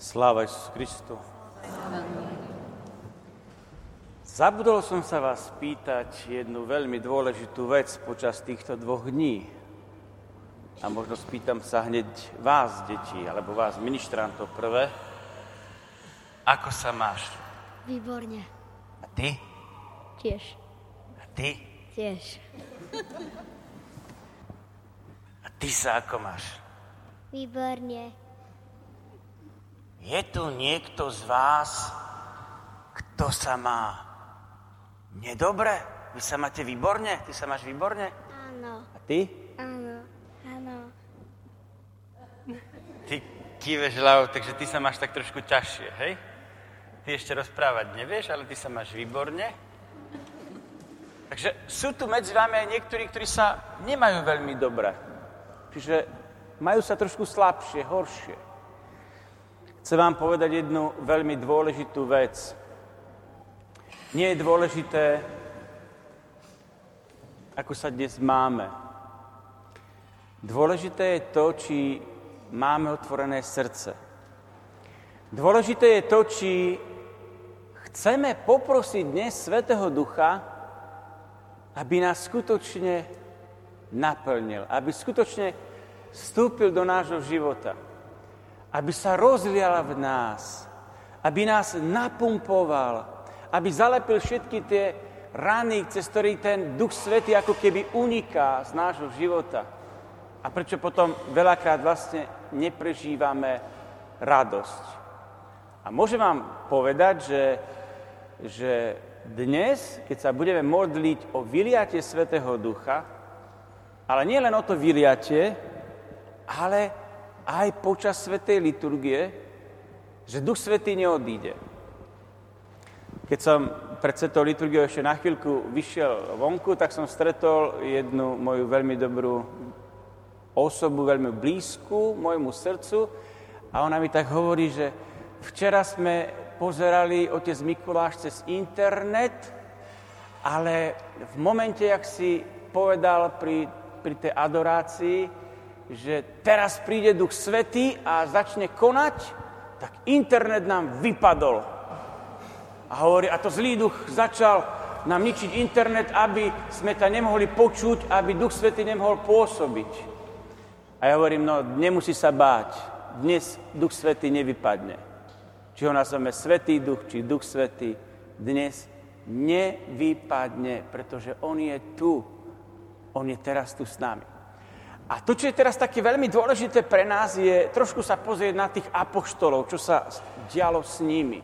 Sláva Ježisu Kristu. Zabudol som sa vás spýtať jednu veľmi dôležitú vec počas týchto dvoch dní. A možno spýtam sa hneď vás, deti, alebo vás, ministrantov prvé. Ako sa máš? Výborne. A ty? Tiež. A ty? Tiež. A ty sa ako máš? Výborne. Je tu niekto z vás, kto sa má nedobre? Vy sa máte výborne? Ty sa máš výborne? Áno. A ty? Áno. Áno. Ty kýveš hlavou, takže ty sa máš tak trošku ťažšie, hej? Ty ešte rozprávať nevieš, ale ty sa máš výborne. Takže sú tu medzi vami aj niektorí, ktorí sa nemajú veľmi dobre. Čiže majú sa trošku slabšie, horšie. Chcem vám povedať jednu veľmi dôležitú vec. Nie je dôležité, ako sa dnes máme. Dôležité je to, či máme otvorené srdce. Dôležité je to, či chceme poprosiť dnes Svetého Ducha, aby nás skutočne naplnil, aby skutočne vstúpil do nášho života, aby sa rozliala v nás, aby nás napumpoval, aby zalepil všetky tie rany, cez ktorý ten Duch Svety ako keby uniká z nášho života. A prečo potom veľakrát vlastne neprežívame radosť. A môžem vám povedať, že, že dnes, keď sa budeme modliť o vyliatie Svetého Ducha, ale nie len o to vyliatie, ale aj počas Svetej liturgie, že Duch Svetý neodíde. Keď som pred Svetou liturgiou ešte na chvíľku vyšiel vonku, tak som stretol jednu moju veľmi dobrú osobu, veľmi blízku môjmu srdcu a ona mi tak hovorí, že včera sme pozerali otec Mikuláš cez internet, ale v momente, jak si povedal pri, pri tej adorácii, že teraz príde Duch Svetý a začne konať, tak internet nám vypadol. A hovorí, a to zlý duch začal nám ničiť internet, aby sme tam nemohli počuť, aby Duch Svetý nemohol pôsobiť. A ja hovorím, no nemusí sa báť, dnes Duch Svetý nevypadne či ho nazveme Svetý Duch, či Duch Svetý, dnes nevypadne, pretože On je tu. On je teraz tu s nami. A to, čo je teraz také veľmi dôležité pre nás, je trošku sa pozrieť na tých apoštolov, čo sa dialo s nimi.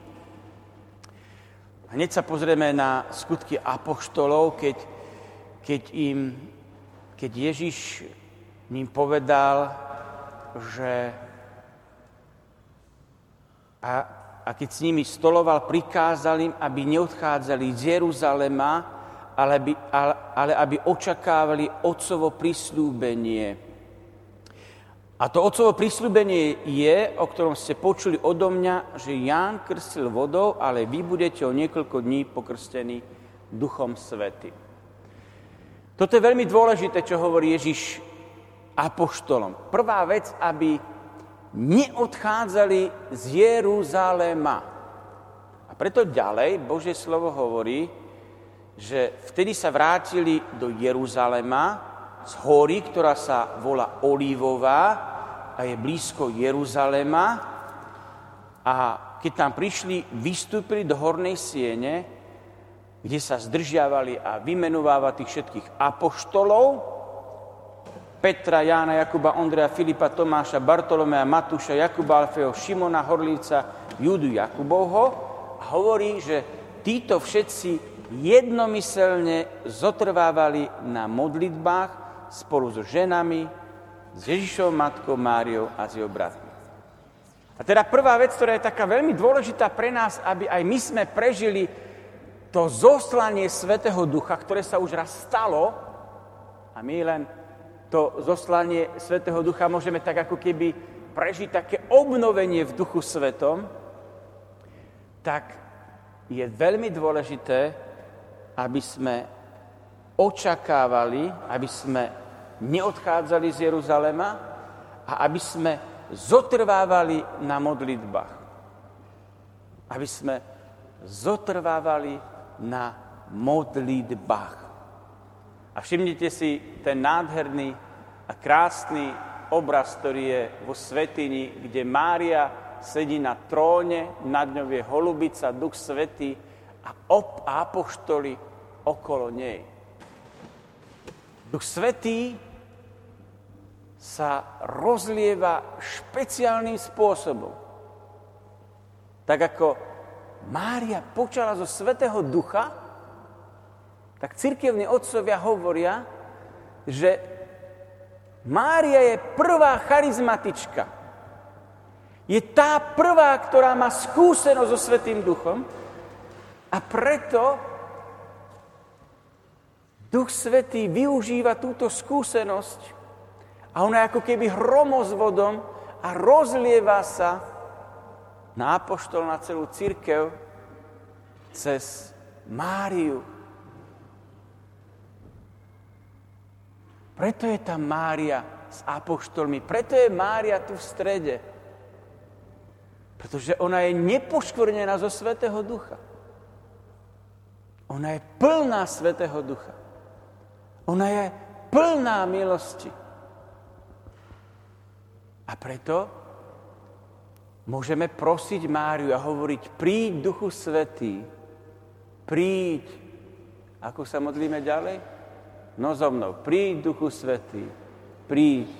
Hneď sa pozrieme na skutky apoštolov, keď, keď, im, keď Ježiš ním povedal, že a a keď s nimi stoloval, prikázal im, aby neodchádzali z Jeruzalema, ale aby, ale, ale aby očakávali Otcovo prislúbenie. A to Otcovo prislúbenie je, o ktorom ste počuli odo mňa, že Ján krstil vodou, ale vy budete o niekoľko dní pokrstení Duchom Svety. Toto je veľmi dôležité, čo hovorí Ježiš apoštolom. Prvá vec, aby neodchádzali z Jeruzalema. A preto ďalej Božie slovo hovorí, že vtedy sa vrátili do Jeruzalema z hory, ktorá sa volá Olivová a je blízko Jeruzalema. A keď tam prišli, vystúpili do hornej siene, kde sa zdržiavali a vymenovávali tých všetkých apoštolov, Petra, Jána, Jakuba, Ondreja, Filipa, Tomáša, Bartolomea, Matúša, Jakuba, Alfeho, Šimona, Horlivca, Judu Jakubovho a hovorí, že títo všetci jednomyselne zotrvávali na modlitbách spolu so ženami, s Ježišovou matkou Máriou a s jeho bratmi. A teda prvá vec, ktorá je taká veľmi dôležitá pre nás, aby aj my sme prežili to zoslanie Svetého Ducha, ktoré sa už raz stalo a my len to zoslanie Svetého Ducha môžeme tak ako keby prežiť také obnovenie v Duchu Svetom, tak je veľmi dôležité, aby sme očakávali, aby sme neodchádzali z Jeruzalema a aby sme zotrvávali na modlitbách. aby sme zotrvávali na modlitbách. A všimnite si ten nádherný a krásny obraz, ktorý je vo Svetini, kde Mária sedí na tróne, nad ňou je holubica, Duch Svetý a op apoštoli okolo nej. Duch Svetý sa rozlieva špeciálnym spôsobom. Tak ako Mária počala zo Svetého Ducha, tak cirkevní otcovia hovoria, že Mária je prvá charizmatička. Je tá prvá, ktorá má skúsenosť so Svetým Duchom a preto Duch Svetý využíva túto skúsenosť a ona ako keby hromozvodom a rozlieva sa na apoštol, na celú církev cez Máriu. Preto je tam Mária s apoštolmi, preto je Mária tu v strede. Pretože ona je nepoškvrnená zo Svetého Ducha. Ona je plná Svetého Ducha. Ona je plná milosti. A preto môžeme prosiť Máriu a hovoriť, príď Duchu Svetý, príď. Ako sa modlíme ďalej? No so mnou, príď Duchu Svetý, príď.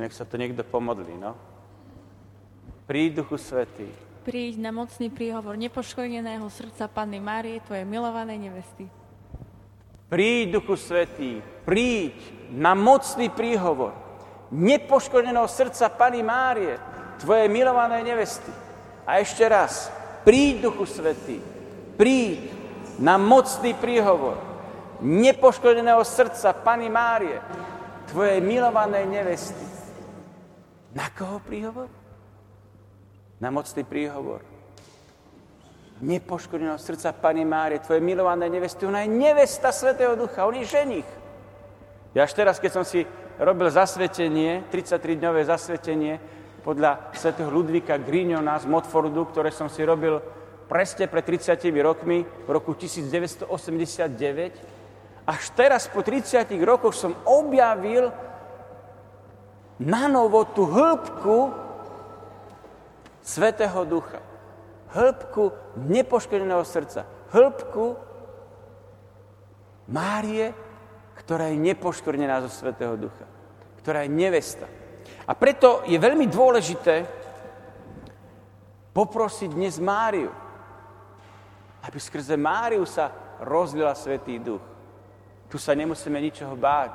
Nech sa to niekto pomodlí, no. Príď Duchu Svetý. Príď na mocný príhovor nepoškodeného srdca Panny Márie, tvojej milovanej nevesty. Príď, Duchu Svetý, príď na mocný príhovor nepoškodeného srdca Pany Márie, Tvoje milované nevesty. A ešte raz, príď, Duchu Svetý, príď na mocný príhovor nepoškodeného srdca Pany Márie, Tvoje milované nevesty. Na koho príhovor? Na mocný príhovor nepoškodeného srdca Pani Márie, tvoje milované nevesty. Ona je nevesta Svetého Ducha, on je ženich. Ja až teraz, keď som si robil zasvetenie, 33-dňové zasvetenie podľa svätého Ludvíka Grignona z Motfordu, ktoré som si robil presne pred 30 rokmi, v roku 1989. Až teraz, po 30 rokoch, som objavil na novo tú hĺbku Svetého Ducha hĺbku nepoškodeného srdca, hĺbku Márie, ktorá je nepoškodená zo Svetého Ducha, ktorá je nevesta. A preto je veľmi dôležité poprosiť dnes Máriu, aby skrze Máriu sa rozlila Svetý Duch. Tu sa nemusíme ničoho báť.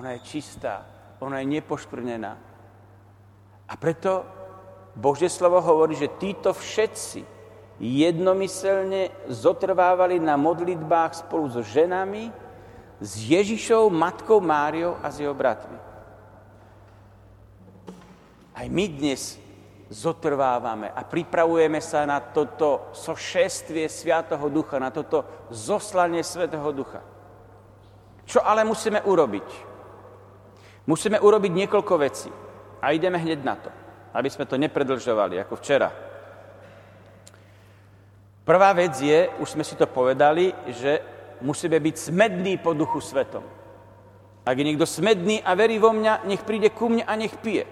Ona je čistá, ona je nepoškvrnená. A preto Božie slovo hovorí, že títo všetci jednomyselne zotrvávali na modlitbách spolu so ženami, s Ježišou, matkou Máriou a s jeho bratmi. Aj my dnes zotrvávame a pripravujeme sa na toto sošestvie Sviatoho Ducha, na toto zoslanie Svetého Ducha. Čo ale musíme urobiť? Musíme urobiť niekoľko vecí. A ideme hneď na to aby sme to nepredlžovali, ako včera. Prvá vec je, už sme si to povedali, že musíme byť smední po duchu svetom. Ak je niekto smedný a verí vo mňa, nech príde ku mne a nech pije.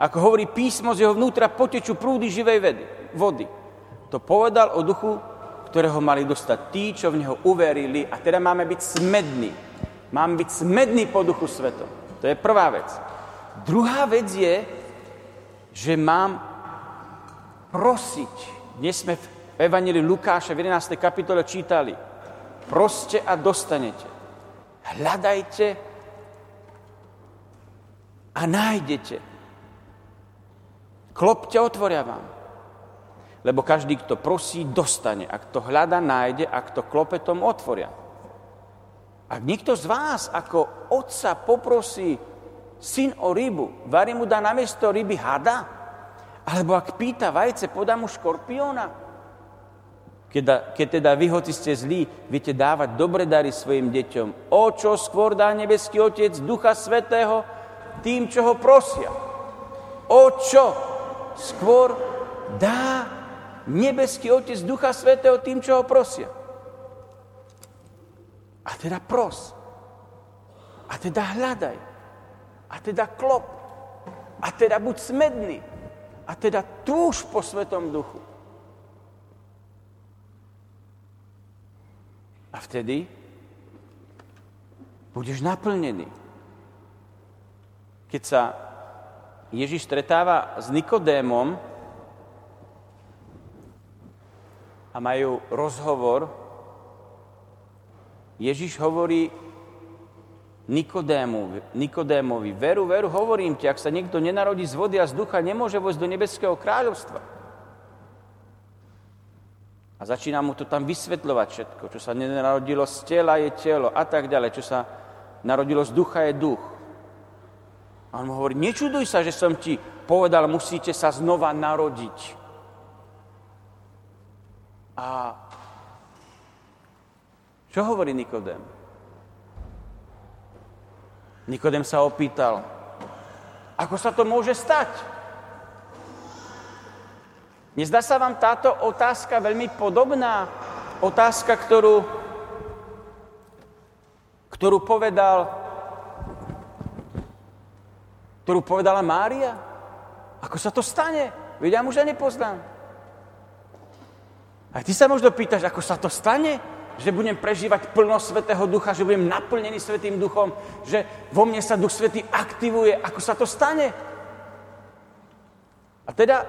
Ako hovorí písmo, z jeho vnútra potečú prúdy živej vedy, vody. To povedal o duchu, ktorého mali dostať tí, čo v neho uverili. A teda máme byť smední. Máme byť smední po duchu svetom. To je prvá vec. Druhá vec je, že mám prosiť. Dnes sme v Evangelii Lukáša v 11. kapitole čítali. Proste a dostanete. Hľadajte a nájdete. Klopte, otvoria vám. Lebo každý, kto prosí, dostane. Ak to hľada, nájde. Ak to klope, tom otvoria. Ak niekto z vás ako otca poprosí syn o rybu, varí mu dá namiesto ryby hada? Alebo ak pýta vajce, podá mu škorpióna? Keď, keď teda vy, hoci ste zlí, viete dávať dobre dary svojim deťom, o čo skôr dá nebeský Otec Ducha Svetého tým, čo ho prosia. O čo skôr dá nebeský Otec Ducha Svetého tým, čo ho prosia. A teda pros. A teda hľadaj. A teda klop. A teda buď smedný. A teda túž po Svetom Duchu. A vtedy budeš naplnený. Keď sa Ježiš stretáva s Nikodémom a majú rozhovor, Ježiš hovorí Nikodémovi, Nikodémovi, veru, veru, hovorím ti, ak sa niekto nenarodí z vody a z ducha, nemôže vojsť do nebeského kráľovstva. A začína mu to tam vysvetľovať všetko, čo sa nenarodilo z tela je telo a tak ďalej, čo sa narodilo z ducha je duch. A on mu hovorí, nečuduj sa, že som ti povedal, musíte sa znova narodiť. A čo hovorí Nikodem? Nikodem sa opýtal, ako sa to môže stať? Nezdá sa vám táto otázka veľmi podobná? Otázka, ktorú, ktorú povedal ktorú povedala Mária? Ako sa to stane? Veď ja muža nepoznám. A ty sa možno pýtaš, ako sa to stane? Že budem prežívať plnosť Svetého Ducha, že budem naplnený Svetým Duchom, že vo mne sa Duch Svetý aktivuje. Ako sa to stane? A teda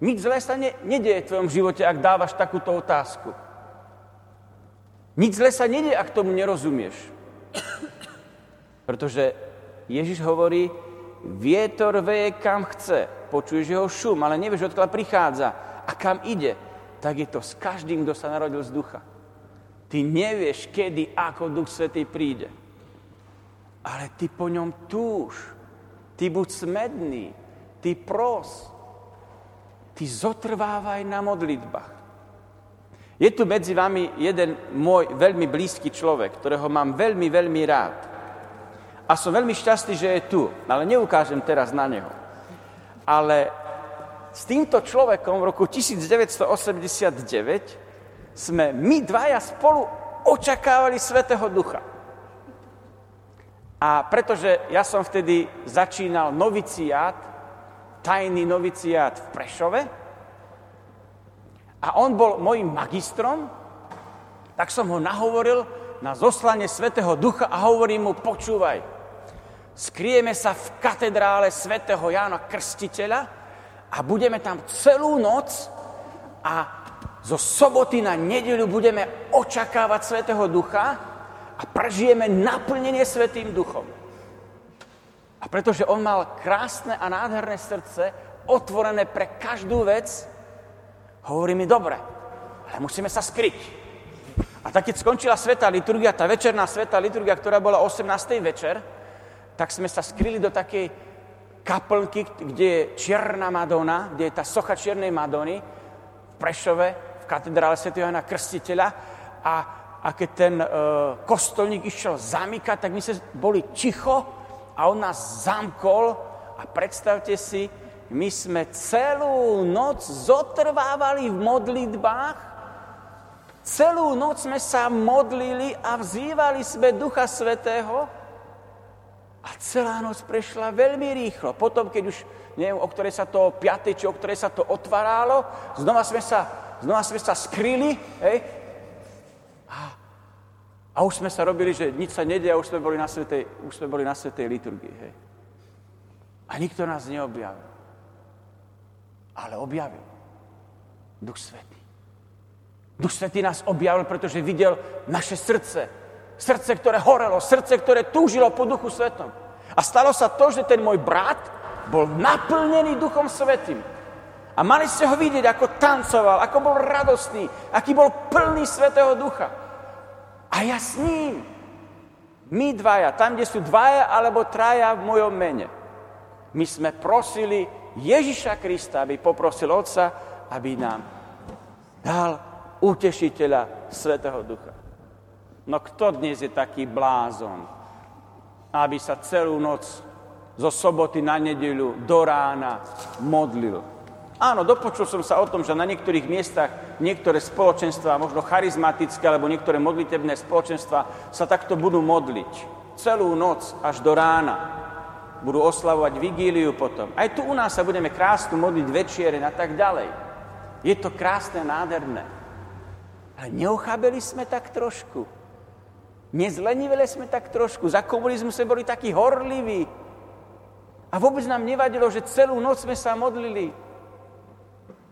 nič zlé sa ne, nedieje v tvojom živote, ak dávaš takúto otázku. Nič zlé sa nedieje, ak tomu nerozumieš. Pretože Ježiš hovorí, vietor veje kam chce, počuješ jeho šum, ale nevieš, odkiaľ prichádza a kam ide. Tak je to s každým, kto sa narodil z ducha. Ty nevieš, kedy, ako Duch Svetý príde. Ale ty po ňom túž. Ty buď smedný. Ty pros. Ty zotrvávaj na modlitbách. Je tu medzi vami jeden môj veľmi blízky človek, ktorého mám veľmi, veľmi rád. A som veľmi šťastný, že je tu, ale neukážem teraz na neho. Ale s týmto človekom v roku 1989 sme my dvaja spolu očakávali Svetého Ducha. A pretože ja som vtedy začínal noviciát, tajný noviciát v Prešove, a on bol mojim magistrom, tak som ho nahovoril na zoslanie Svetého Ducha a hovorím mu, počúvaj, skrieme sa v katedrále svätého Jána Krstiteľa a budeme tam celú noc a zo soboty na nedeľu budeme očakávať Svetého Ducha a prežijeme naplnenie Svetým Duchom. A pretože on mal krásne a nádherné srdce, otvorené pre každú vec, hovorí mi, dobre, ale musíme sa skryť. A tak keď skončila Sveta liturgia, tá večerná Sveta liturgia, ktorá bola 18. večer, tak sme sa skryli do takej kaplnky, kde je Čierna Madonna, kde je tá socha Čiernej Madony v Prešove, v katedrále Sv. Jana Krstiteľa. A, a keď ten e, kostolník išiel zamykať, tak my sme boli ticho a on nás zamkol. A predstavte si, my sme celú noc zotrvávali v modlitbách, celú noc sme sa modlili a vzývali sme Ducha Svetého, a celá noc prešla veľmi rýchlo. Potom, keď už, neviem, o ktorej sa to piatej, či o ktorej sa to otváralo, znova sme sa, znova sme sa skryli, hej, a, a už sme sa robili, že nič sa nedie a už sme boli na svetej, už sme boli na svetej liturgii, hej. A nikto nás neobjavil. Ale objavil Duch Svetý. Duch Svetý nás objavil, pretože videl naše srdce, Srdce, ktoré horelo, srdce, ktoré túžilo po Duchu Svetom. A stalo sa to, že ten môj brat bol naplnený Duchom Svetým. A mali ste ho vidieť, ako tancoval, ako bol radostný, aký bol plný Svetého Ducha. A ja s ním. My dvaja, tam, kde sú dvaja alebo traja v mojom mene. My sme prosili Ježiša Krista, aby poprosil Otca, aby nám dal utešiteľa Svetého Ducha. No kto dnes je taký blázon, aby sa celú noc zo soboty na nedeľu do rána modlil. Áno, dopočul som sa o tom, že na niektorých miestach niektoré spoločenstva, možno charizmatické alebo niektoré modlitebné spoločenstva sa takto budú modliť. Celú noc až do rána. Budú oslavovať vigíliu potom. Aj tu u nás sa budeme krásnu modliť večere a tak ďalej. Je to krásne, nádherné. Ale neochabeli sme tak trošku. Nezleniveli sme tak trošku. Za komunizmu sme boli takí horliví. A vôbec nám nevadilo, že celú noc sme sa modlili.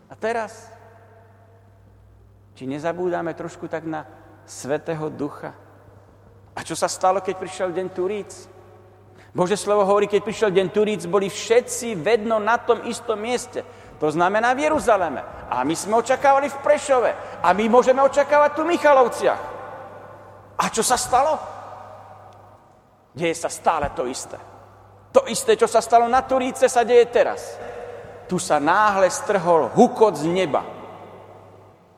A teraz, či nezabúdame trošku tak na Svetého Ducha? A čo sa stalo, keď prišiel deň Turíc? Bože slovo hovorí, keď prišiel deň Turíc, boli všetci vedno na tom istom mieste. To znamená v Jeruzaleme. A my sme očakávali v Prešove. A my môžeme očakávať tu v Michalovciach. A čo sa stalo? Deje sa stále to isté. To isté, čo sa stalo na Turíce, sa deje teraz tu sa náhle strhol hukot z neba.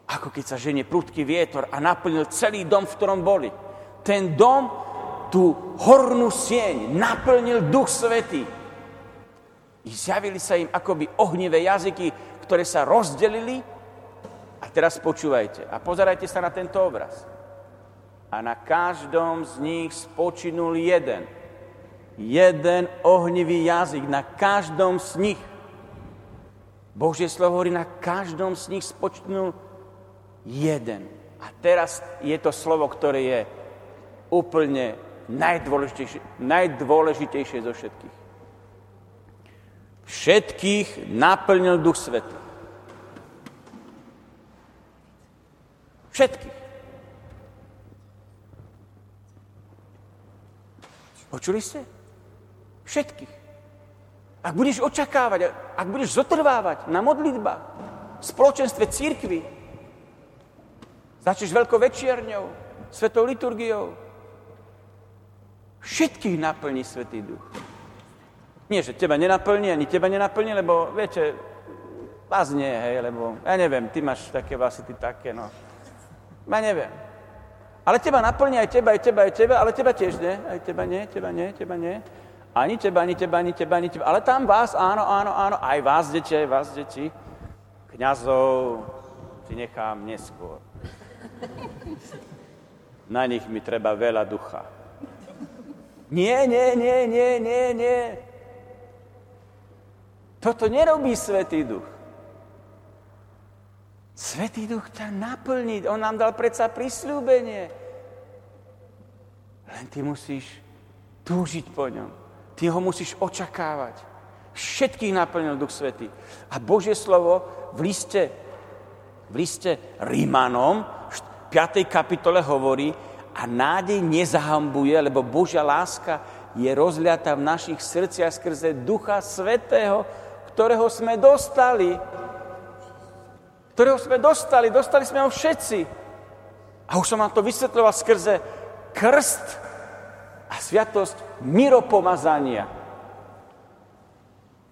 Ako keď sa ženie prudký vietor a naplnil celý dom, v ktorom boli. Ten dom, tú hornú sieň, naplnil Duch Svetý. I zjavili sa im akoby ohnivé jazyky, ktoré sa rozdelili. A teraz počúvajte a pozerajte sa na tento obraz. A na každom z nich spočinul jeden. Jeden ohnivý jazyk na každom z nich. Božie slovo hovorí, na každom z nich spočnul jeden. A teraz je to slovo, ktoré je úplne najdôležitejšie, najdôležitejšie zo všetkých. Všetkých naplnil Duch Svetý. Všetkých. Počuli ste? Všetkých. Ak budeš očakávať, ak budeš zotrvávať na modlitbách, v spoločenstve církvy, začneš veľkou večierňou, svetou liturgiou, všetkých naplní Svetý Duch. Nie, že teba nenaplní, ani teba nenaplní, lebo viete, vás nie, hej, lebo ja neviem, ty máš také vlasy, ty také, no. Ja neviem. Ale teba naplní aj teba, aj teba, aj teba, ale teba tiež nie. Aj teba nie, teba nie, teba nie. Ani teba, ani teba, ani teba, ani teba. Ale tam vás, áno, áno, áno, aj vás, deti, aj vás, deti. Kňazov si nechám neskôr. Na nich mi treba veľa ducha. Nie, nie, nie, nie, nie, nie. Toto nerobí Svetý Duch. Svetý Duch ťa naplní. On nám dal predsa prisľúbenie. Len ty musíš túžiť po ňom. Ty ho musíš očakávať. Všetkých naplnil Duch Svetý. A Božie slovo v liste, v liste Rímanom, v 5. kapitole hovorí, a nádej nezahambuje, lebo Božia láska je rozliata v našich srdciach skrze Ducha Svetého, ktorého sme dostali. Ktorého sme dostali, dostali sme ho všetci. A už som vám to vysvetľoval skrze krst a sviatosť miropomazania.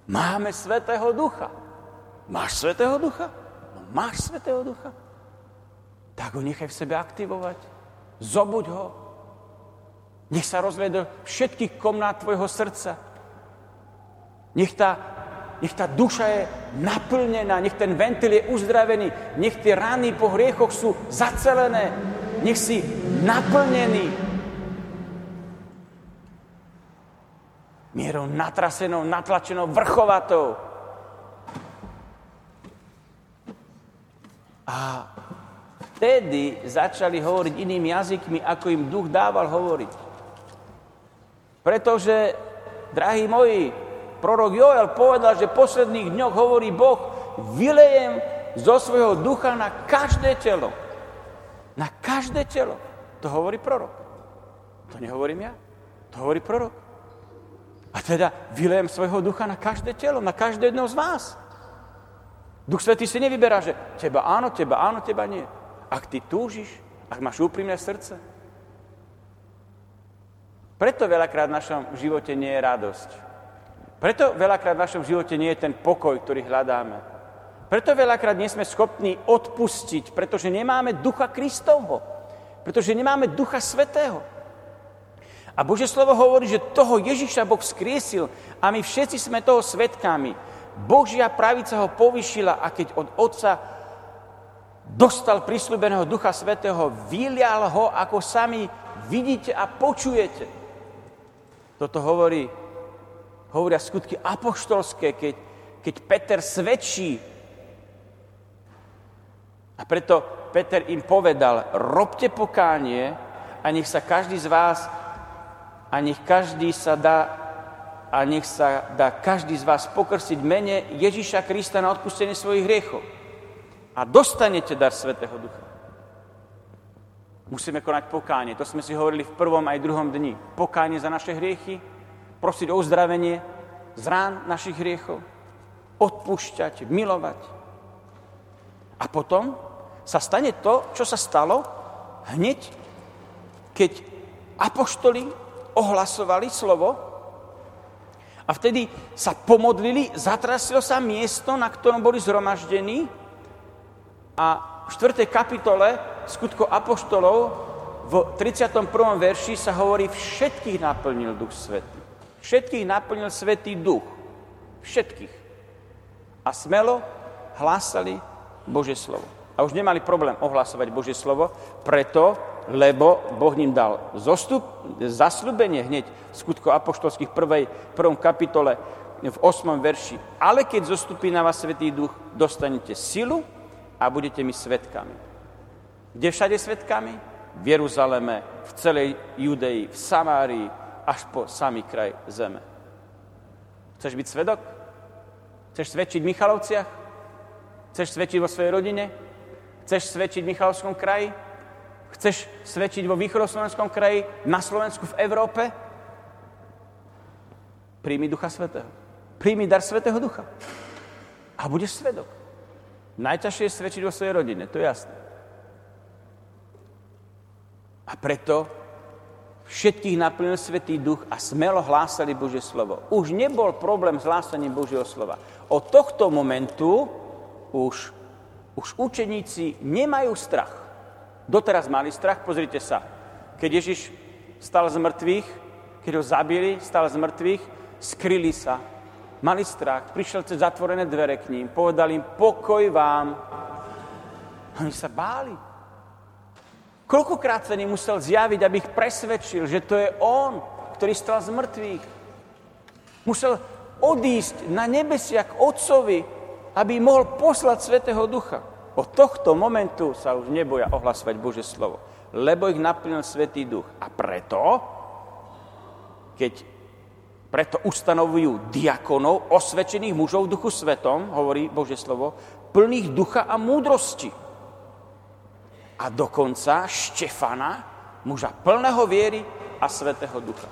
Máme Svetého Ducha. Máš Svetého Ducha? No máš Svetého Ducha? Tak ho nechaj v sebe aktivovať. Zobuď ho. Nech sa rozvie do všetkých komnát tvojho srdca. Nech tá, nech tá duša je naplnená, nech ten ventil je uzdravený, nech tie rány po hriechoch sú zacelené, nech si naplnený mierou natrasenou, natlačenou, vrchovatou. A vtedy začali hovoriť inými jazykmi, ako im duch dával hovoriť. Pretože, drahí moji, prorok Joel povedal, že v posledných dňoch hovorí Boh, vylejem zo svojho ducha na každé telo. Na každé telo. To hovorí prorok. To nehovorím ja. To hovorí prorok. A teda vylejem svojho ducha na každé telo, na každé jedno z vás. Duch Svetý si nevyberá, že teba áno, teba áno, teba nie. Ak ty túžiš, ak máš úprimné srdce. Preto veľakrát v našom živote nie je radosť. Preto veľakrát v našom živote nie je ten pokoj, ktorý hľadáme. Preto veľakrát nie sme schopní odpustiť, pretože nemáme ducha Kristovho. Pretože nemáme ducha Svetého. A Bože slovo hovorí, že toho Ježiša Boh vzkriesil a my všetci sme toho svetkami. Božia pravica ho povyšila a keď od Otca dostal prislúbeného Ducha Svetého, vylial ho, ako sami vidíte a počujete. Toto hovorí, hovoria skutky apoštolské, keď, keď Peter svedčí. A preto Peter im povedal, robte pokánie a nech sa každý z vás a nech každý sa dá a nech sa dá každý z vás pokrstiť mene Ježíša Krista na odpustenie svojich hriechov. A dostanete dar Svetého Ducha. Musíme konať pokánie. To sme si hovorili v prvom aj druhom dni. Pokánie za naše hriechy, prosiť o uzdravenie z rán našich hriechov, odpúšťať, milovať. A potom sa stane to, čo sa stalo hneď, keď apoštoli ohlasovali slovo a vtedy sa pomodlili, zatrasilo sa miesto, na ktorom boli zhromaždení a v 4. kapitole skutko Apoštolov v 31. verši sa hovorí, všetkých naplnil Duch Svetý. Všetkých naplnil Svetý Duch. Všetkých. A smelo hlásali Božie slovo. A už nemali problém ohlasovať Božie slovo, preto lebo Boh ním dal zostup, zasľubenie hneď v skutko apoštolských prvej, prvom kapitole v 8. verši. Ale keď zostupí na vás Svetý Duch, dostanete silu a budete mi svetkami. Kde všade svetkami? V Jeruzaleme, v celej Judei, v Samárii, až po samý kraj zeme. Chceš byť svedok? Chceš svedčiť v Michalovciach? Chceš svedčiť vo svojej rodine? Chceš svedčiť v Michalovskom kraji? Chceš svedčiť vo východoslovenskom kraji, na Slovensku, v Európe? Príjmi Ducha Svetého. Príjmi dar Svetého Ducha. A budeš svedok. Najťažšie je svedčiť vo svojej rodine, to je jasné. A preto všetkých naplnil Svetý Duch a smelo hlásali Božie slovo. Už nebol problém s hlásaním Božieho slova. Od tohto momentu už, už učeníci nemajú strach. Doteraz mali strach, pozrite sa. Keď Ježiš stal z mŕtvych, keď ho zabili, stal z mŕtvych, skryli sa, mali strach, prišiel cez zatvorené dvere k ním, povedal im, pokoj vám. Oni sa báli. Koľkokrát sa musel zjaviť, aby ich presvedčil, že to je on, ktorý stal z mŕtvych. Musel odísť na nebesia k Otcovi, aby mohol poslať Svetého Ducha. Od tohto momentu sa už neboja ohlasovať Bože slovo, lebo ich naplnil Svetý Duch. A preto, keď preto ustanovujú diakonov, osvedčených mužov v duchu svetom, hovorí Bože slovo, plných ducha a múdrosti. A dokonca Štefana, muža plného viery a svetého ducha.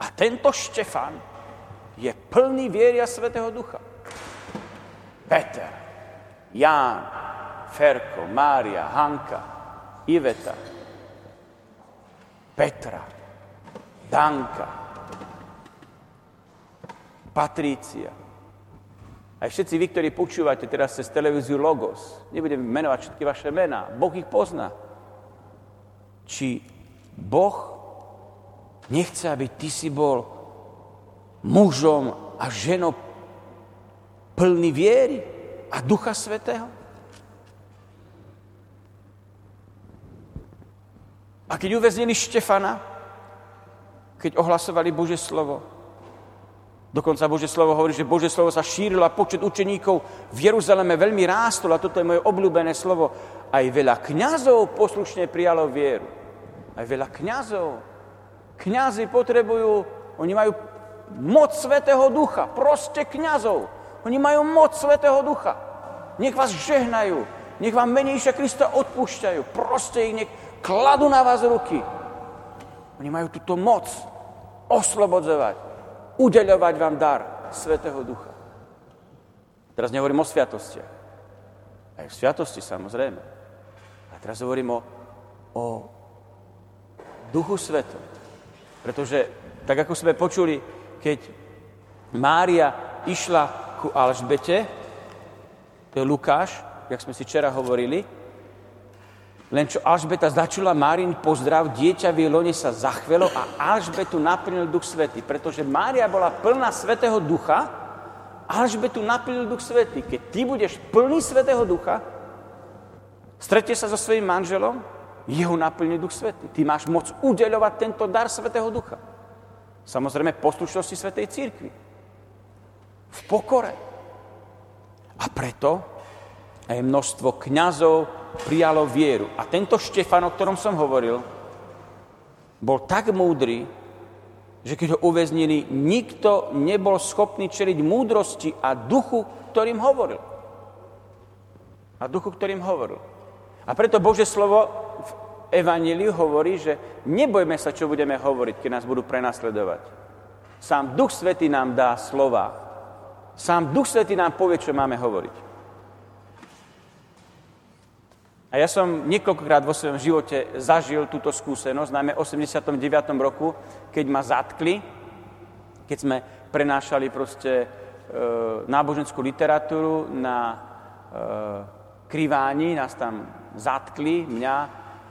A tento Štefan je plný viery a svetého ducha. Peter, Ján, Ferko, Mária, Hanka, Iveta, Petra, Danka, Patrícia. Aj všetci vy, ktorí počúvate teraz cez televíziu Logos, nebudem menovať všetky vaše mená, Boh ich pozná. Či Boh nechce, aby ty si bol mužom a ženou plný viery a Ducha Svetého? A keď uväznili Štefana, keď ohlasovali Bože slovo, dokonca Bože slovo hovorí, že Bože slovo sa šírilo a počet učeníkov v Jeruzaleme veľmi rástol a toto je moje obľúbené slovo. Aj veľa kňazov poslušne prijalo vieru. Aj veľa kňazov. Kňazi potrebujú, oni majú moc Svetého Ducha. Proste kňazov. Oni majú moc Svetého Ducha. Nech vás žehnajú. Nech vám menejšia Krista odpúšťajú. Proste ich nech, kladú na vás ruky. Oni majú túto moc oslobodzovať, udeľovať vám dar Svetého Ducha. Teraz nehovorím o sviatostiach. Aj v sviatosti samozrejme. A teraz hovorím o, o Duchu Svetom. Pretože, tak ako sme počuli, keď Mária išla ku Alžbete, to je Lukáš, jak sme si včera hovorili, Len čo Alžbeta začula Márin pozdrav, dieťa v jej lone sa zachvelo a Alžbetu naplnil Duch Svety. Pretože Mária bola plná Svetého Ducha, Alžbetu naplnil Duch Svety. Keď ty budeš plný Svetého Ducha, stretie sa so svojím manželom, jeho naplní Duch Svety. Ty máš moc udeľovať tento dar Svetého Ducha. Samozrejme, poslušnosti Svetej Církvy. V pokore. A preto aj množstvo kňazov, prijalo vieru. A tento Štefan, o ktorom som hovoril, bol tak múdry, že keď ho uväznili, nikto nebol schopný čeliť múdrosti a duchu, ktorým hovoril. A duchu, ktorým hovoril. A preto Bože slovo v Evangeliu hovorí, že nebojme sa, čo budeme hovoriť, keď nás budú prenasledovať. Sám Duch Svetý nám dá slova. Sám Duch Svetý nám povie, čo máme hovoriť. A ja som niekoľkokrát vo svojom živote zažil túto skúsenosť, najmä v 89. roku, keď ma zatkli, keď sme prenášali proste e, náboženskú literatúru na e, kriváni, nás tam zatkli, mňa,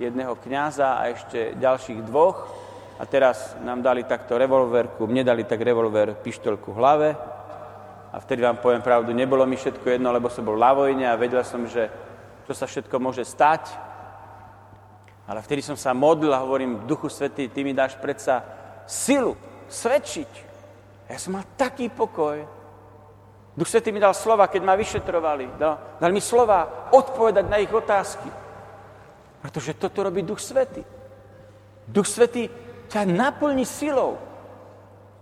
jedného kňaza a ešte ďalších dvoch. A teraz nám dali takto revolverku, mne dali tak revolver, pištolku v hlave. A vtedy vám poviem pravdu, nebolo mi všetko jedno, lebo som bol na vojne a vedel som, že čo sa všetko môže stať. Ale vtedy som sa modlil a hovorím, Duchu Svetý, Ty mi dáš predsa silu svedčiť. Ja som mal taký pokoj. Duch Svetý mi dal slova, keď ma vyšetrovali. Dal, dal mi slova odpovedať na ich otázky. Pretože toto robí Duch Svetý. Duch Svetý ťa naplní silou.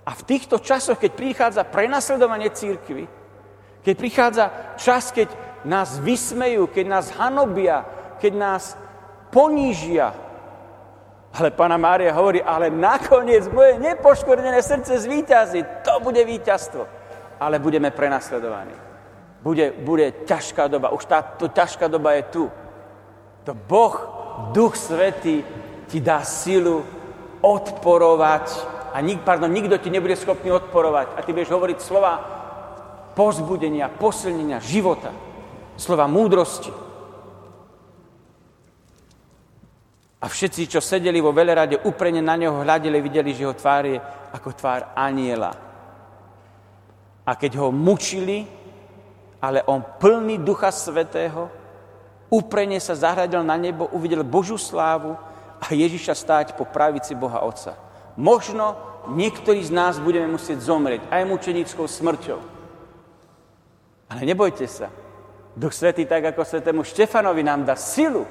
A v týchto časoch, keď prichádza prenasledovanie církvy, keď prichádza čas, keď nás vysmejú, keď nás hanobia, keď nás ponížia. Ale Pána Mária hovorí, ale nakoniec moje nepoškvrnené srdce zvýťazí. To bude víťazstvo. Ale budeme prenasledovaní. Bude, bude ťažká doba. Už táto ťažká doba je tu. To Boh, Duch Svetý ti dá silu odporovať a nik, pardon, nikto ti nebude schopný odporovať. A ty budeš hovoriť slova pozbudenia, posilnenia, života slova múdrosti. A všetci, čo sedeli vo velerade, uprene na neho hľadili, videli, že jeho tvár je ako tvár aniela. A keď ho mučili, ale on plný Ducha Svetého, uprene sa zahradil na nebo, uvidel Božú slávu a Ježiša stáť po pravici Boha Otca. Možno niektorí z nás budeme musieť zomrieť aj mučenickou smrťou. Ale nebojte sa, Duch Svetý, tak ako svetému Štefanovi, nám dá silu.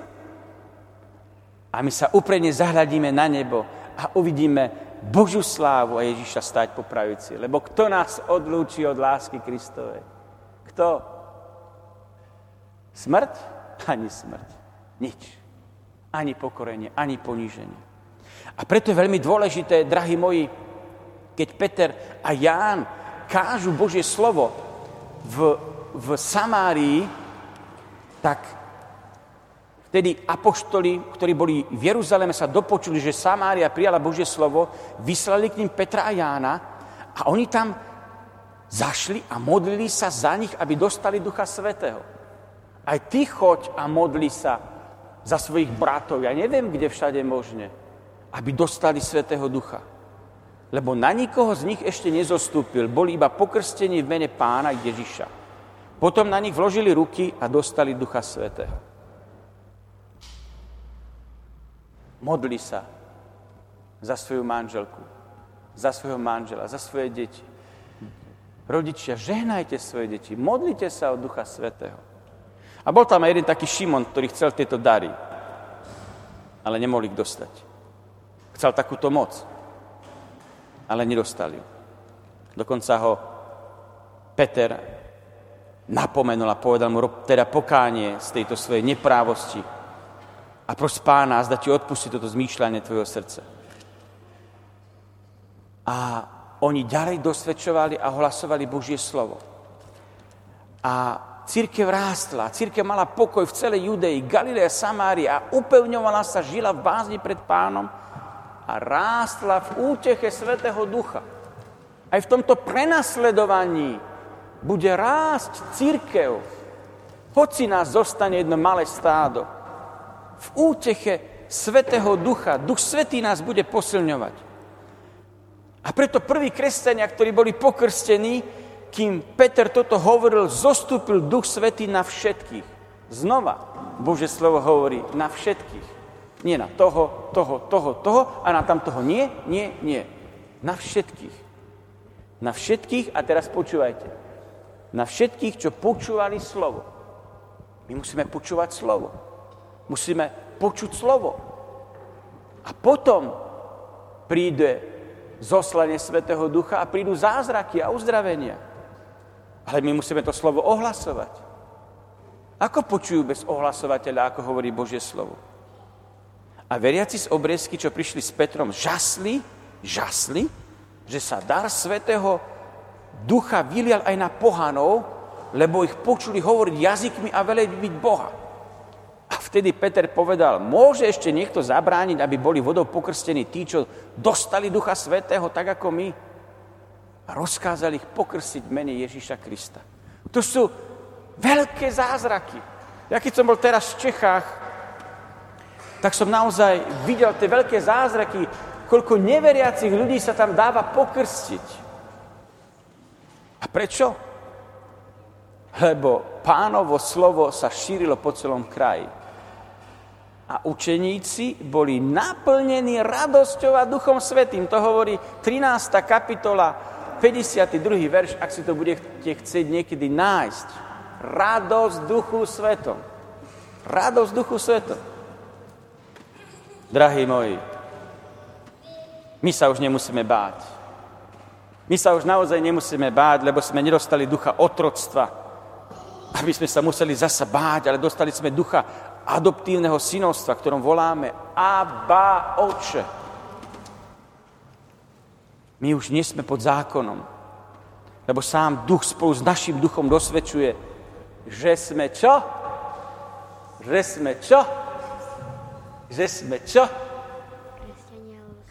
A my sa úpredne zahľadíme na nebo a uvidíme Božú slávu a Ježiša stať po pravici. Lebo kto nás odlúči od lásky Kristovej? Kto? Smrť? Ani smrť. Nič. Ani pokorenie, ani poníženie. A preto je veľmi dôležité, drahí moji, keď Peter a Ján kážu Božie slovo v v Samárii, tak vtedy apoštoli, ktorí boli v Jeruzaleme, sa dopočuli, že Samária prijala Božie slovo, vyslali k ním Petra a Jána a oni tam zašli a modlili sa za nich, aby dostali Ducha Svetého. Aj ty choď a modli sa za svojich bratov, ja neviem, kde všade možne, aby dostali Svetého Ducha. Lebo na nikoho z nich ešte nezostúpil, boli iba pokrstení v mene pána Ježiša. Potom na nich vložili ruky a dostali Ducha Svetého. Modli sa za svoju manželku, za svojho manžela, za svoje deti. Rodičia, žehnajte svoje deti, modlite sa o Ducha Svetého. A bol tam aj jeden taký Šimon, ktorý chcel tieto dary, ale nemohli ich dostať. Chcel takúto moc, ale nedostali ju. Dokonca ho Peter napomenul a povedal mu, rob teda pokánie z tejto svojej neprávosti a pros pána, zda ti odpustiť toto zmýšľanie tvojho srdca. A oni ďalej dosvedčovali a hlasovali Božie slovo. A církev rástla, církev mala pokoj v celej Judei, Galilea, Samária a upevňovala sa, žila v bázni pred pánom a rástla v úteche Svetého Ducha. Aj v tomto prenasledovaní bude rásť církev, hoci nás zostane jedno malé stádo. V úteche Svetého Ducha. Duch Svetý nás bude posilňovať. A preto prví kresťania, ktorí boli pokrstení, kým Peter toto hovoril, zostúpil Duch Svetý na všetkých. Znova, Bože slovo hovorí na všetkých. Nie na toho, toho, toho, toho a na tamtoho nie, nie, nie. Na všetkých. Na všetkých, a teraz počúvajte, na všetkých, čo počúvali slovo. My musíme počúvať slovo. Musíme počuť slovo. A potom príde zoslanie Svetého Ducha a prídu zázraky a uzdravenia. Ale my musíme to slovo ohlasovať. Ako počujú bez ohlasovateľa, ako hovorí Božie slovo? A veriaci z obriezky, čo prišli s Petrom, žasli, žasli, že sa dar Svetého Ducha vylial aj na pohanov, lebo ich počuli hovoriť jazykmi a veleť byť Boha. A vtedy Peter povedal, môže ešte niekto zabrániť, aby boli vodou pokrstení tí, čo dostali Ducha Svetého, tak ako my? A rozkázali ich pokrstiť mene Ježíša Krista. To sú veľké zázraky. Ja keď som bol teraz v Čechách, tak som naozaj videl tie veľké zázraky, koľko neveriacich ľudí sa tam dáva pokrstiť. A prečo? Lebo pánovo slovo sa šírilo po celom kraji. A učeníci boli naplnení radosťou a duchom svetým. To hovorí 13. kapitola, 52. verš, ak si to budete chcieť niekedy nájsť. Radosť duchu svetom. Radosť duchu svetom. Drahí moji, my sa už nemusíme báť. My sa už naozaj nemusíme báť, lebo sme nedostali ducha otroctva, aby sme sa museli zasa báť, ale dostali sme ducha adoptívneho synovstva, ktorom voláme Abba Oče. My už nie sme pod zákonom, lebo sám duch spolu s našim duchom dosvedčuje, že sme čo? Že sme čo? Že sme čo?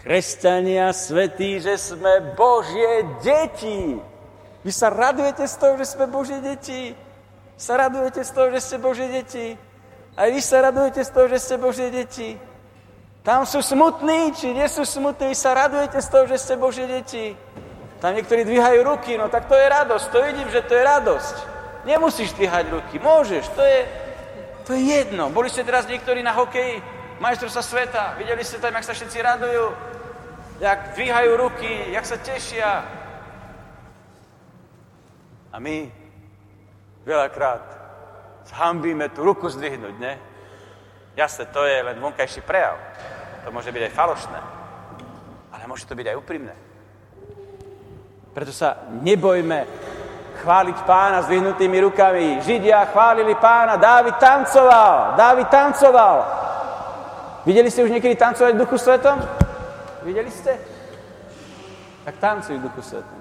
Kresťania svetí, že sme Božie deti. Vy sa radujete z toho, že sme Božie deti? Sa radujete z toho, že ste Božie deti? Aj vy sa radujete z toho, že ste Božie deti? Tam sú smutní, či nie sú smutní, vy sa radujete z toho, že ste Božie deti. Tam niektorí dvíhajú ruky, no tak to je radosť, to vidím, že to je radosť. Nemusíš dvíhať ruky, môžeš, to je, to je jedno. Boli ste teraz niektorí na hokeji, majstrovstva sveta, videli ste tam, jak sa všetci radujú, jak dvíhajú ruky, jak sa tešia. A my veľakrát zhambíme tú ruku zdvihnúť, ne? Jasne, to je len vonkajší prejav. To môže byť aj falošné. Ale môže to byť aj úprimné. Preto sa nebojme chváliť pána s vyhnutými rukami. Židia chválili pána, Dávid tancoval, Dávid tancoval. Videli ste už niekedy tancovať v duchu svetom? Videli ste? Tak tancuj v duchu svetom.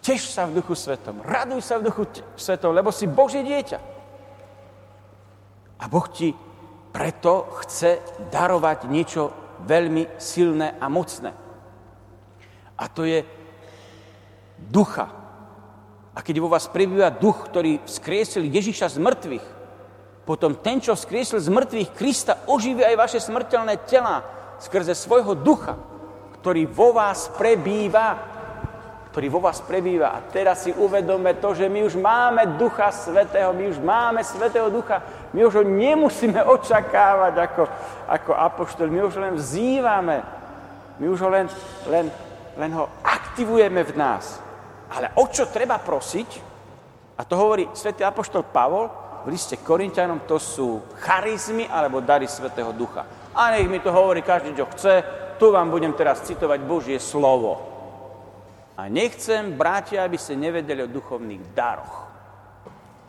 Teš sa v duchu svetom, raduj sa v duchu svetom, lebo si Božie dieťa. A Boh ti preto chce darovať niečo veľmi silné a mocné. A to je ducha. A keď vo vás prebýva duch, ktorý vzkriesil Ježiša z mŕtvych, potom ten, čo vzkriesil z mŕtvych Krista, oživí aj vaše smrteľné tela skrze svojho ducha, ktorý vo vás prebýva ktorý vo vás prebýva. A teraz si uvedome to, že my už máme Ducha Svetého, my už máme Svetého Ducha, my už ho nemusíme očakávať ako, ako apoštol, my už len vzývame, my už ho len, len, len ho aktivujeme v nás. Ale o čo treba prosiť, a to hovorí svätý apoštol Pavol v liste Korintianom, to sú charizmy alebo dary Svetého Ducha. A nech mi to hovorí každý, čo chce, tu vám budem teraz citovať Božie slovo. A nechcem, bratia, aby ste nevedeli o duchovných daroch.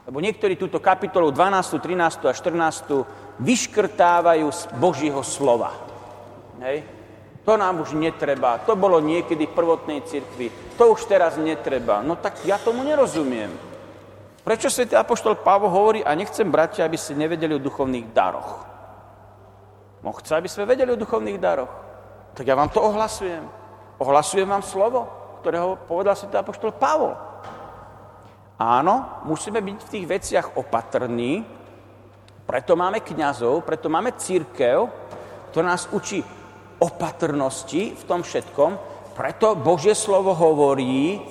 Lebo niektorí túto kapitolu 12., 13. a 14. vyškrtávajú z Božího slova. Hej? To nám už netreba. To bolo niekedy v prvotnej cirkvi. To už teraz netreba. No tak ja tomu nerozumiem. Prečo svätý Apoštol Pavol hovorí, a nechcem, bratia, aby ste nevedeli o duchovných daroch. No chce, aby sme vedeli o duchovných daroch. Tak ja vám to ohlasujem. Ohlasujem vám slovo ktorého povedal to apoštol Pavol. Áno, musíme byť v tých veciach opatrní, Preto máme kňazov, preto máme církev, ktorá nás učí opatrnosti v tom všetkom. Preto Božie slovo hovorí,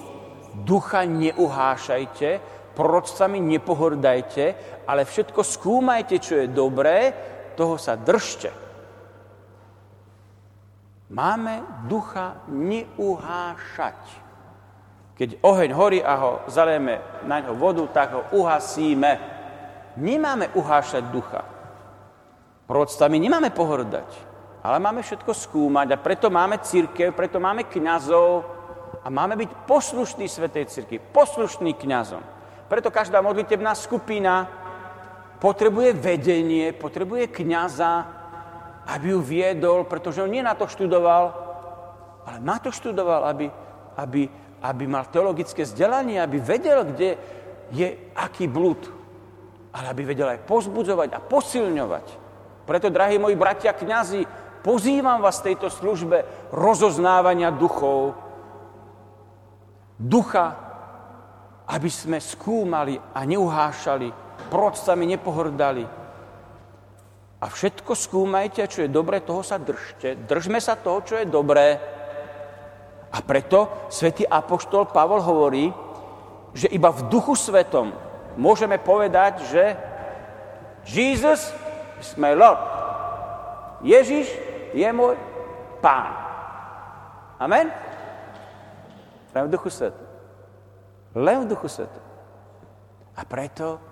ducha neuhášajte, proroctvami nepohrdajte, ale všetko skúmajte, čo je dobré, toho sa držte. Máme ducha neuhášať. Keď oheň horí a ho zalejeme na ňo vodu, tak ho uhasíme. Nemáme uhášať ducha. Proroctvami nemáme pohrdať, ale máme všetko skúmať a preto máme církev, preto máme kňazov a máme byť poslušní Svetej círky, poslušní kňazom. Preto každá modlitebná skupina potrebuje vedenie, potrebuje kňaza, aby ju viedol, pretože on nie na to študoval, ale na to študoval, aby, aby, aby mal teologické vzdelanie, aby vedel, kde je aký blúd, ale aby vedel aj pozbudzovať a posilňovať. Preto, drahí moji bratia kňazi, pozývam vás v tejto službe rozoznávania duchov, ducha aby sme skúmali a neuhášali, proroctvami nepohrdali. A všetko skúmajte, čo je dobré, toho sa držte. Držme sa toho, čo je dobré. A preto svätý Apoštol Pavol hovorí, že iba v duchu svetom môžeme povedať, že Jesus is my Lord. Ježiš je môj pán. Amen? Práve v duchu svetom. Len v Duchu Svetom. A preto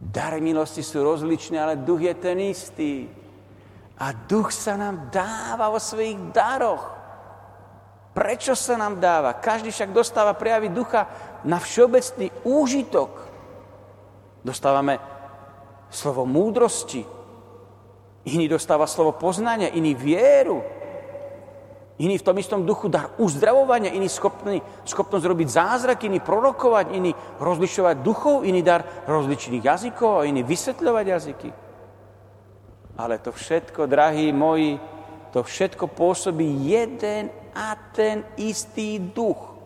dary milosti sú rozličné, ale duch je ten istý. A duch sa nám dáva vo svojich daroch. Prečo sa nám dáva? Každý však dostáva prejavy ducha na všeobecný úžitok. Dostávame slovo múdrosti, iný dostáva slovo poznania, iný vieru, Iný v tom istom duchu dar uzdravovania, iný schopný, schopnosť robiť zázraky, iný prorokovať, iný rozlišovať duchov, iný dar rozličných jazykov a iný vysvetľovať jazyky. Ale to všetko, drahí moji, to všetko pôsobí jeden a ten istý duch.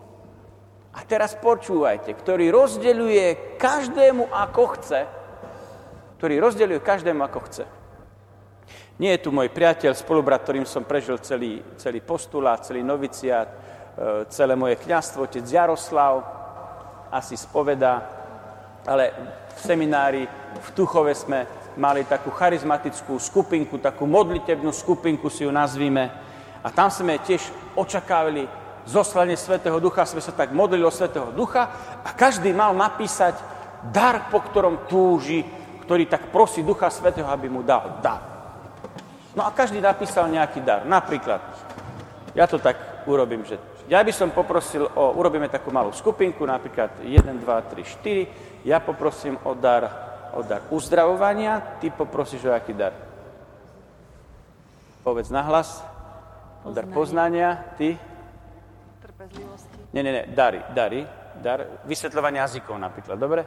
A teraz počúvajte, ktorý rozdeľuje každému ako chce, ktorý rozdeľuje každému ako chce. Nie je tu môj priateľ, spolubrat, ktorým som prežil celý, celý postulát, celý noviciát, e, celé moje kňastvo, otec Jaroslav, asi spoveda, ale v seminári v Tuchove sme mali takú charizmatickú skupinku, takú modlitebnú skupinku si ju nazvíme. A tam sme tiež očakávali zoslanie Svetého Ducha, sme sa tak modlili o Svetého Ducha a každý mal napísať dar, po ktorom túži, ktorý tak prosí Ducha Svetého, aby mu dal dar. No a každý napísal nejaký dar. Napríklad, ja to tak urobím, že ja by som poprosil o, urobíme takú malú skupinku, napríklad 1, 2, 3, 4. Ja poprosím o dar, o dar uzdravovania, ty poprosíš o aký dar? Povedz nahlas. O dar poznania, ty? Trpezlivosti. Nie, nie, nie, dary, dary, dar vysvetľovania jazykov napríklad, dobre?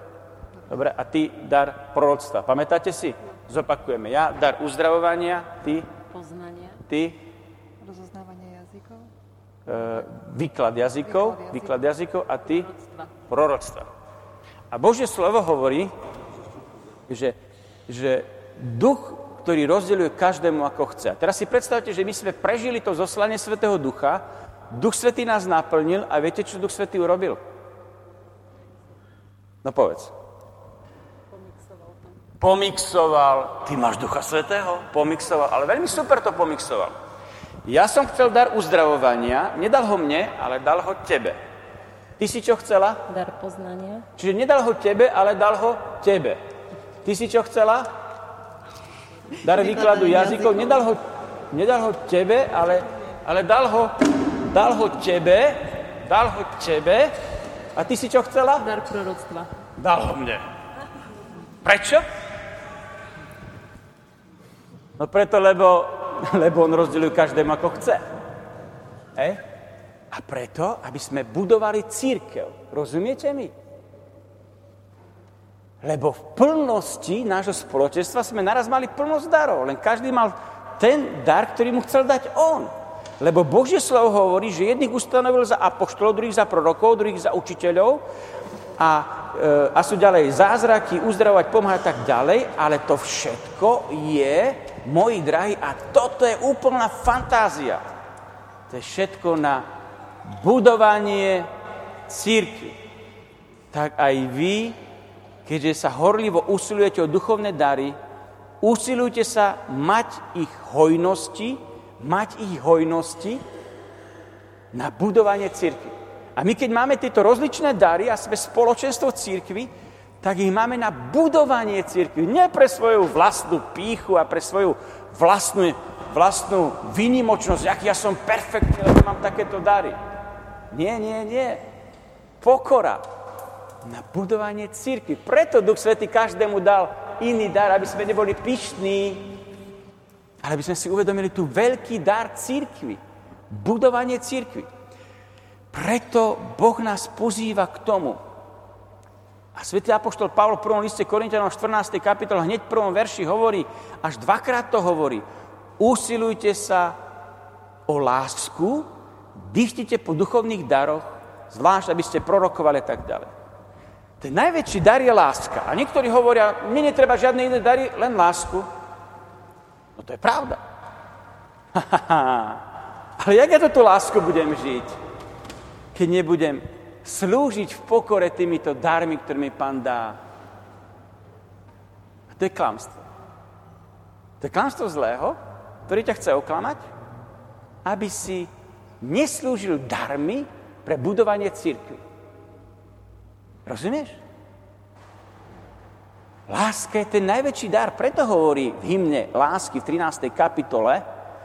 Dobre, a ty dar proroctva. Pamätáte si? Zopakujeme. Ja dar uzdravovania, ty? Poznania. Ty? Rozoznávanie jazykov. E, výklad jazykov. Výklad, jazykov. A ty? Proroctva. Proroctva. A Božie slovo hovorí, že, že duch, ktorý rozdeľuje každému ako chce. A teraz si predstavte, že my sme prežili to zoslanie Svetého Ducha, Duch Svetý nás naplnil a viete, čo Duch Svetý urobil? No povedz pomixoval. Ty máš Ducha Svetého? Pomixoval, ale veľmi super to pomixoval. Ja som chcel dar uzdravovania, nedal ho mne, ale dal ho tebe. Ty si čo chcela? Dar poznania. Čiže nedal ho tebe, ale dal ho tebe. Ty si čo chcela? Dar výkladu jazykov. Nedal ho, nedal ho tebe, ale, ale dal, ho, dal ho tebe, dal ho tebe. A ty si čo chcela? Dar proroctva. Dal ho mne. Prečo? No preto, lebo, lebo on rozdeluje každému ako chce. E? A preto, aby sme budovali církev. Rozumiete mi? Lebo v plnosti nášho spoločenstva sme naraz mali plnosť darov. Len každý mal ten dar, ktorý mu chcel dať on. Lebo Božie slovo hovorí, že jedných ustanovil za apoštolov, druhých za prorokov, druhých za učiteľov a, e, a sú ďalej zázraky, uzdravovať, pomáhať tak ďalej, ale to všetko je, moji drahí, a toto je úplná fantázia. To je všetko na budovanie církvy. Tak aj vy, keďže sa horlivo usilujete o duchovné dary, usilujte sa mať ich hojnosti, mať ich hojnosti na budovanie církvy. A my, keď máme tieto rozličné dary a sme spoločenstvo církvy, tak ich máme na budovanie církvy. Nie pre svoju vlastnú píchu a pre svoju vlastnú, vlastnú výnimočnosť, aký ja som perfektný, lebo mám takéto dary. Nie, nie, nie. Pokora na budovanie církvy. Preto Duch Svetý každému dal iný dar, aby sme neboli pyšní, ale aby sme si uvedomili tu veľký dar církvy. Budovanie církvy. Preto Boh nás pozýva k tomu. A svätý Apoštol Pavol v prvom liste Korintianom 14. kapitole hneď v prvom verši hovorí, až dvakrát to hovorí, usilujte sa o lásku, dýchtite po duchovných daroch, zvlášť, aby ste prorokovali a tak ďalej. Ten najväčší dar je láska. A niektorí hovoria, mne netreba žiadne iné dary, len lásku. No to je pravda. Ale jak ja to tú lásku budem žiť? keď nebudem slúžiť v pokore týmito darmi, ktoré mi pán dá. A to je klamstvo. To je klamstvo zlého, ktorý ťa chce oklamať, aby si neslúžil darmi pre budovanie církvy. Rozumieš? Láska je ten najväčší dar, preto hovorí v hymne lásky v 13. kapitole,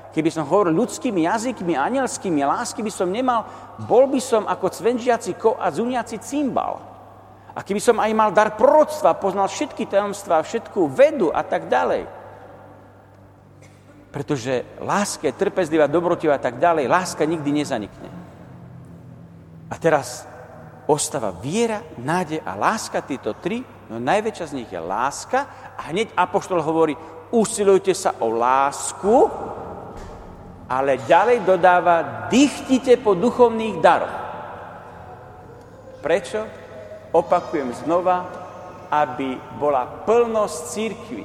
Keby som hovoril ľudskými jazykmi, anielskými, lásky by som nemal, bol by som ako cvenžiaci ko a zuniaci cymbal. A keby som aj mal dar proroctva, poznal všetky tajomstvá, všetkú vedu a tak ďalej. Pretože láska je trpezlivá, dobrotivá a tak ďalej, láska nikdy nezanikne. A teraz ostáva viera, nádej a láska, títo tri, no najväčšia z nich je láska a hneď Apoštol hovorí, usilujte sa o lásku, ale ďalej dodáva, dychtite po duchovných daroch. Prečo? Opakujem znova, aby bola plnosť církvy,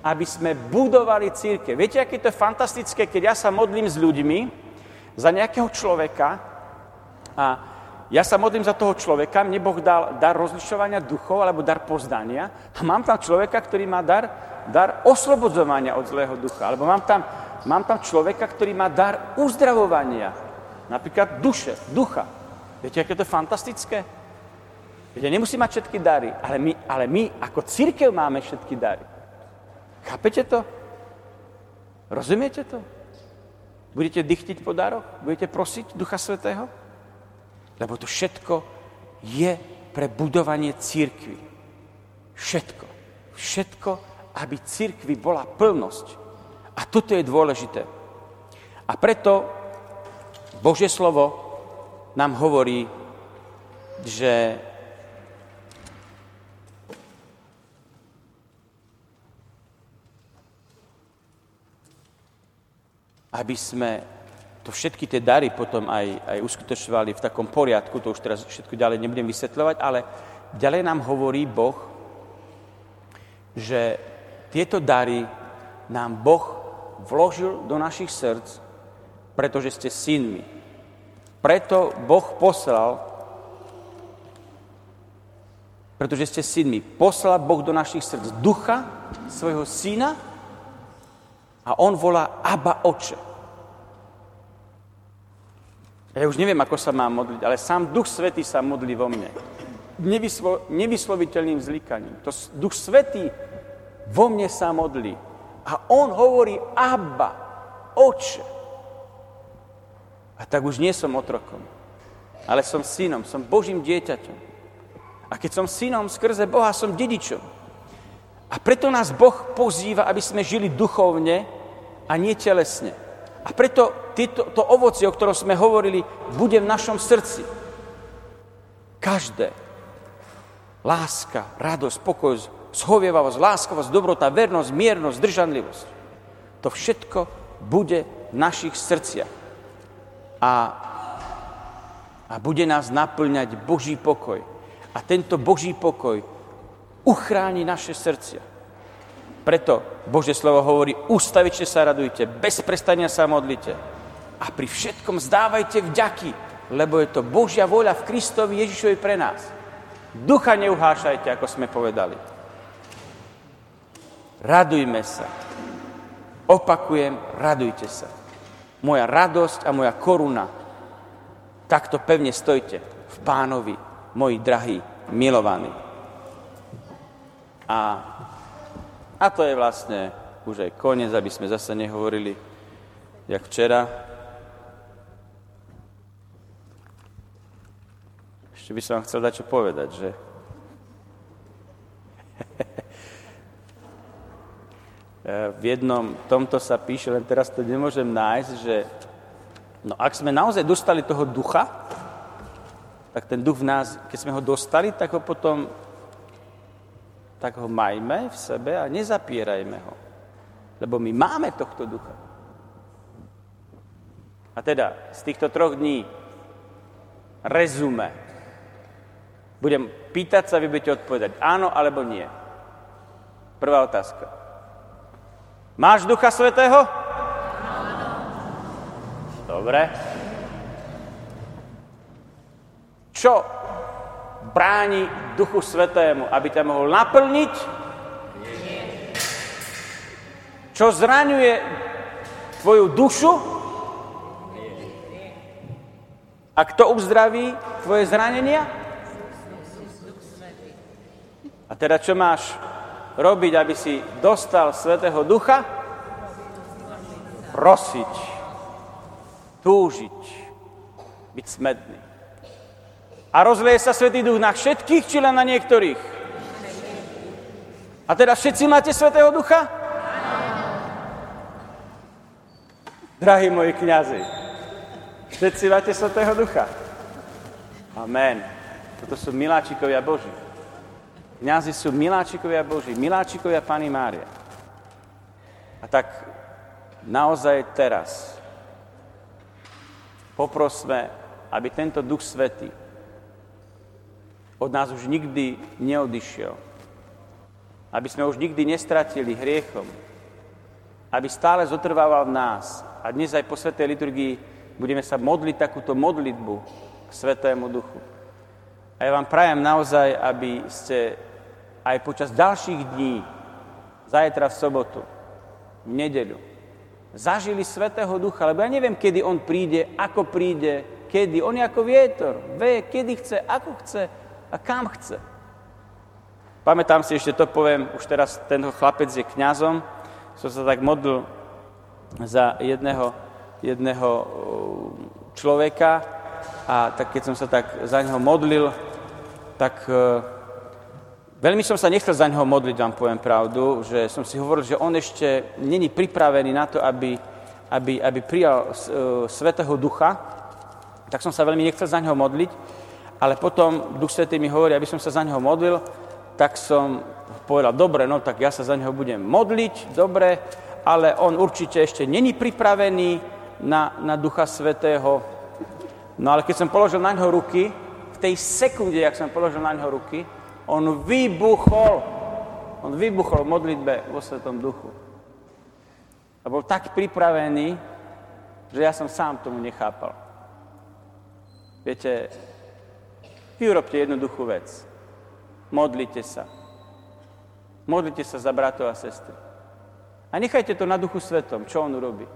aby sme budovali církev. Viete, aké to je fantastické, keď ja sa modlím s ľuďmi za nejakého človeka a ja sa modlím za toho človeka, mne Boh dal dar rozlišovania duchov alebo dar poznania a mám tam človeka, ktorý má dar, dar oslobodzovania od zlého ducha. Alebo mám tam mám tam človeka, ktorý má dar uzdravovania. Napríklad duše, ducha. Viete, aké to je fantastické? Viete, nemusí mať všetky dary, ale my, ale my ako církev máme všetky dary. Chápete to? Rozumiete to? Budete dychtiť po daroch? Budete prosiť Ducha Svetého? Lebo to všetko je pre budovanie církvy. Všetko. Všetko, aby církvi bola plnosť. A toto je dôležité. A preto Božie slovo nám hovorí, že aby sme to všetky tie dary potom aj, aj uskutočovali v takom poriadku, to už teraz všetko ďalej nebudem vysvetľovať, ale ďalej nám hovorí Boh, že tieto dary nám Boh vložil do našich srdc, pretože ste synmi. Preto Boh poslal, pretože ste synmi, poslal Boh do našich srdc ducha svojho syna a on volá Abba Oče. Ja už neviem, ako sa mám modliť, ale sám Duch Svetý sa modlí vo mne. Nevyslo, nevysloviteľným zlíkaním. To Duch Svetý vo mne sa modlí. A on hovorí Abba, oče. A tak už nie som otrokom, ale som synom, som Božím dieťaťom. A keď som synom skrze Boha, som dedičom. A preto nás Boh pozýva, aby sme žili duchovne a nie telesne. A preto tieto, to ovoci, o ktorom sme hovorili, bude v našom srdci. Každé. Láska, radosť, pokoj, zhovievavosť, láskavosť, dobrota, vernosť, miernosť, zdržanlivosť. To všetko bude v našich srdciach. A, a bude nás naplňať Boží pokoj. A tento Boží pokoj uchráni naše srdcia. Preto Božie slovo hovorí, ustavične sa radujte, bez prestania sa modlite. A pri všetkom zdávajte vďaky, lebo je to Božia voľa v Kristovi Ježišovi pre nás. Ducha neuhášajte, ako sme povedali. Radujme sa. Opakujem, radujte sa. Moja radosť a moja koruna. Takto pevne stojte v pánovi, moji drahí, milovaní. A, a to je vlastne už aj koniec, aby sme zase nehovorili, jak včera. Ešte by som vám chcel dať čo povedať, že v jednom tomto sa píše, len teraz to nemôžem nájsť, že no ak sme naozaj dostali toho ducha, tak ten duch v nás, keď sme ho dostali, tak ho potom tak ho majme v sebe a nezapierajme ho. Lebo my máme tohto ducha. A teda z týchto troch dní rezume. Budem pýtať sa, vy budete odpovedať áno alebo nie. Prvá otázka. Máš Ducha Svetého? Dobre. Čo bráni Duchu Svetému, aby ťa mohol naplniť? Čo zraňuje tvoju dušu? A kto uzdraví tvoje zranenia? A teda čo máš robiť, aby si dostal Svetého Ducha? Prosiť, túžiť, byť smedný. A rozleje sa Svetý Duch na všetkých, či len na niektorých? A teda všetci máte Svetého Ducha? Drahí moji kniazy, všetci máte Svetého Ducha? Amen. Toto sú miláčikovia Boží. Kňazi sú miláčikovia Boží, miláčikovia Pany Mária. A tak naozaj teraz poprosme, aby tento Duch Svetý od nás už nikdy neodišiel. Aby sme už nikdy nestratili hriechom. Aby stále zotrvával v nás. A dnes aj po Svetej liturgii budeme sa modliť takúto modlitbu k Svetému Duchu. A ja vám prajem naozaj, aby ste aj počas ďalších dní, zajtra v sobotu, v nedeľu, zažili Svetého Ducha, lebo ja neviem, kedy On príde, ako príde, kedy. On je ako vietor, vie, kedy chce, ako chce, a kam chce. Pamätám si, ešte to poviem, už teraz tento chlapec je kňazom, som sa tak modlil za jedného, jedného uh, človeka a tak keď som sa tak za neho modlil, tak uh, veľmi som sa nechcel za neho modliť, vám poviem pravdu, že som si hovoril, že on ešte není pripravený na to, aby, aby, aby prijal uh, Svetého Ducha, tak som sa veľmi nechcel za neho modliť, ale potom Duch Svetý mi hovorí, aby som sa za neho modlil, tak som povedal, dobre, no tak ja sa za neho budem modliť, dobre, ale on určite ešte není pripravený na, na Ducha Svetého. No ale keď som položil na neho ruky, tej sekunde, jak som položil na neho ruky, on vybuchol, on vybuchol v modlitbe vo Svetom Duchu. A bol tak pripravený, že ja som sám tomu nechápal. Viete, vy urobte jednoduchú vec. Modlite sa. Modlite sa za bratov a sestry. A nechajte to na duchu svetom, čo on urobí.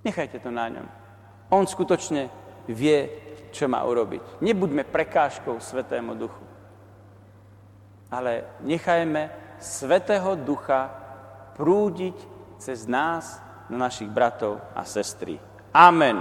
Nechajte to na ňom. On skutočne vie, čo má urobiť. Nebuďme prekážkou Svetému duchu. Ale nechajme Svetého ducha prúdiť cez nás na našich bratov a sestry. Amen.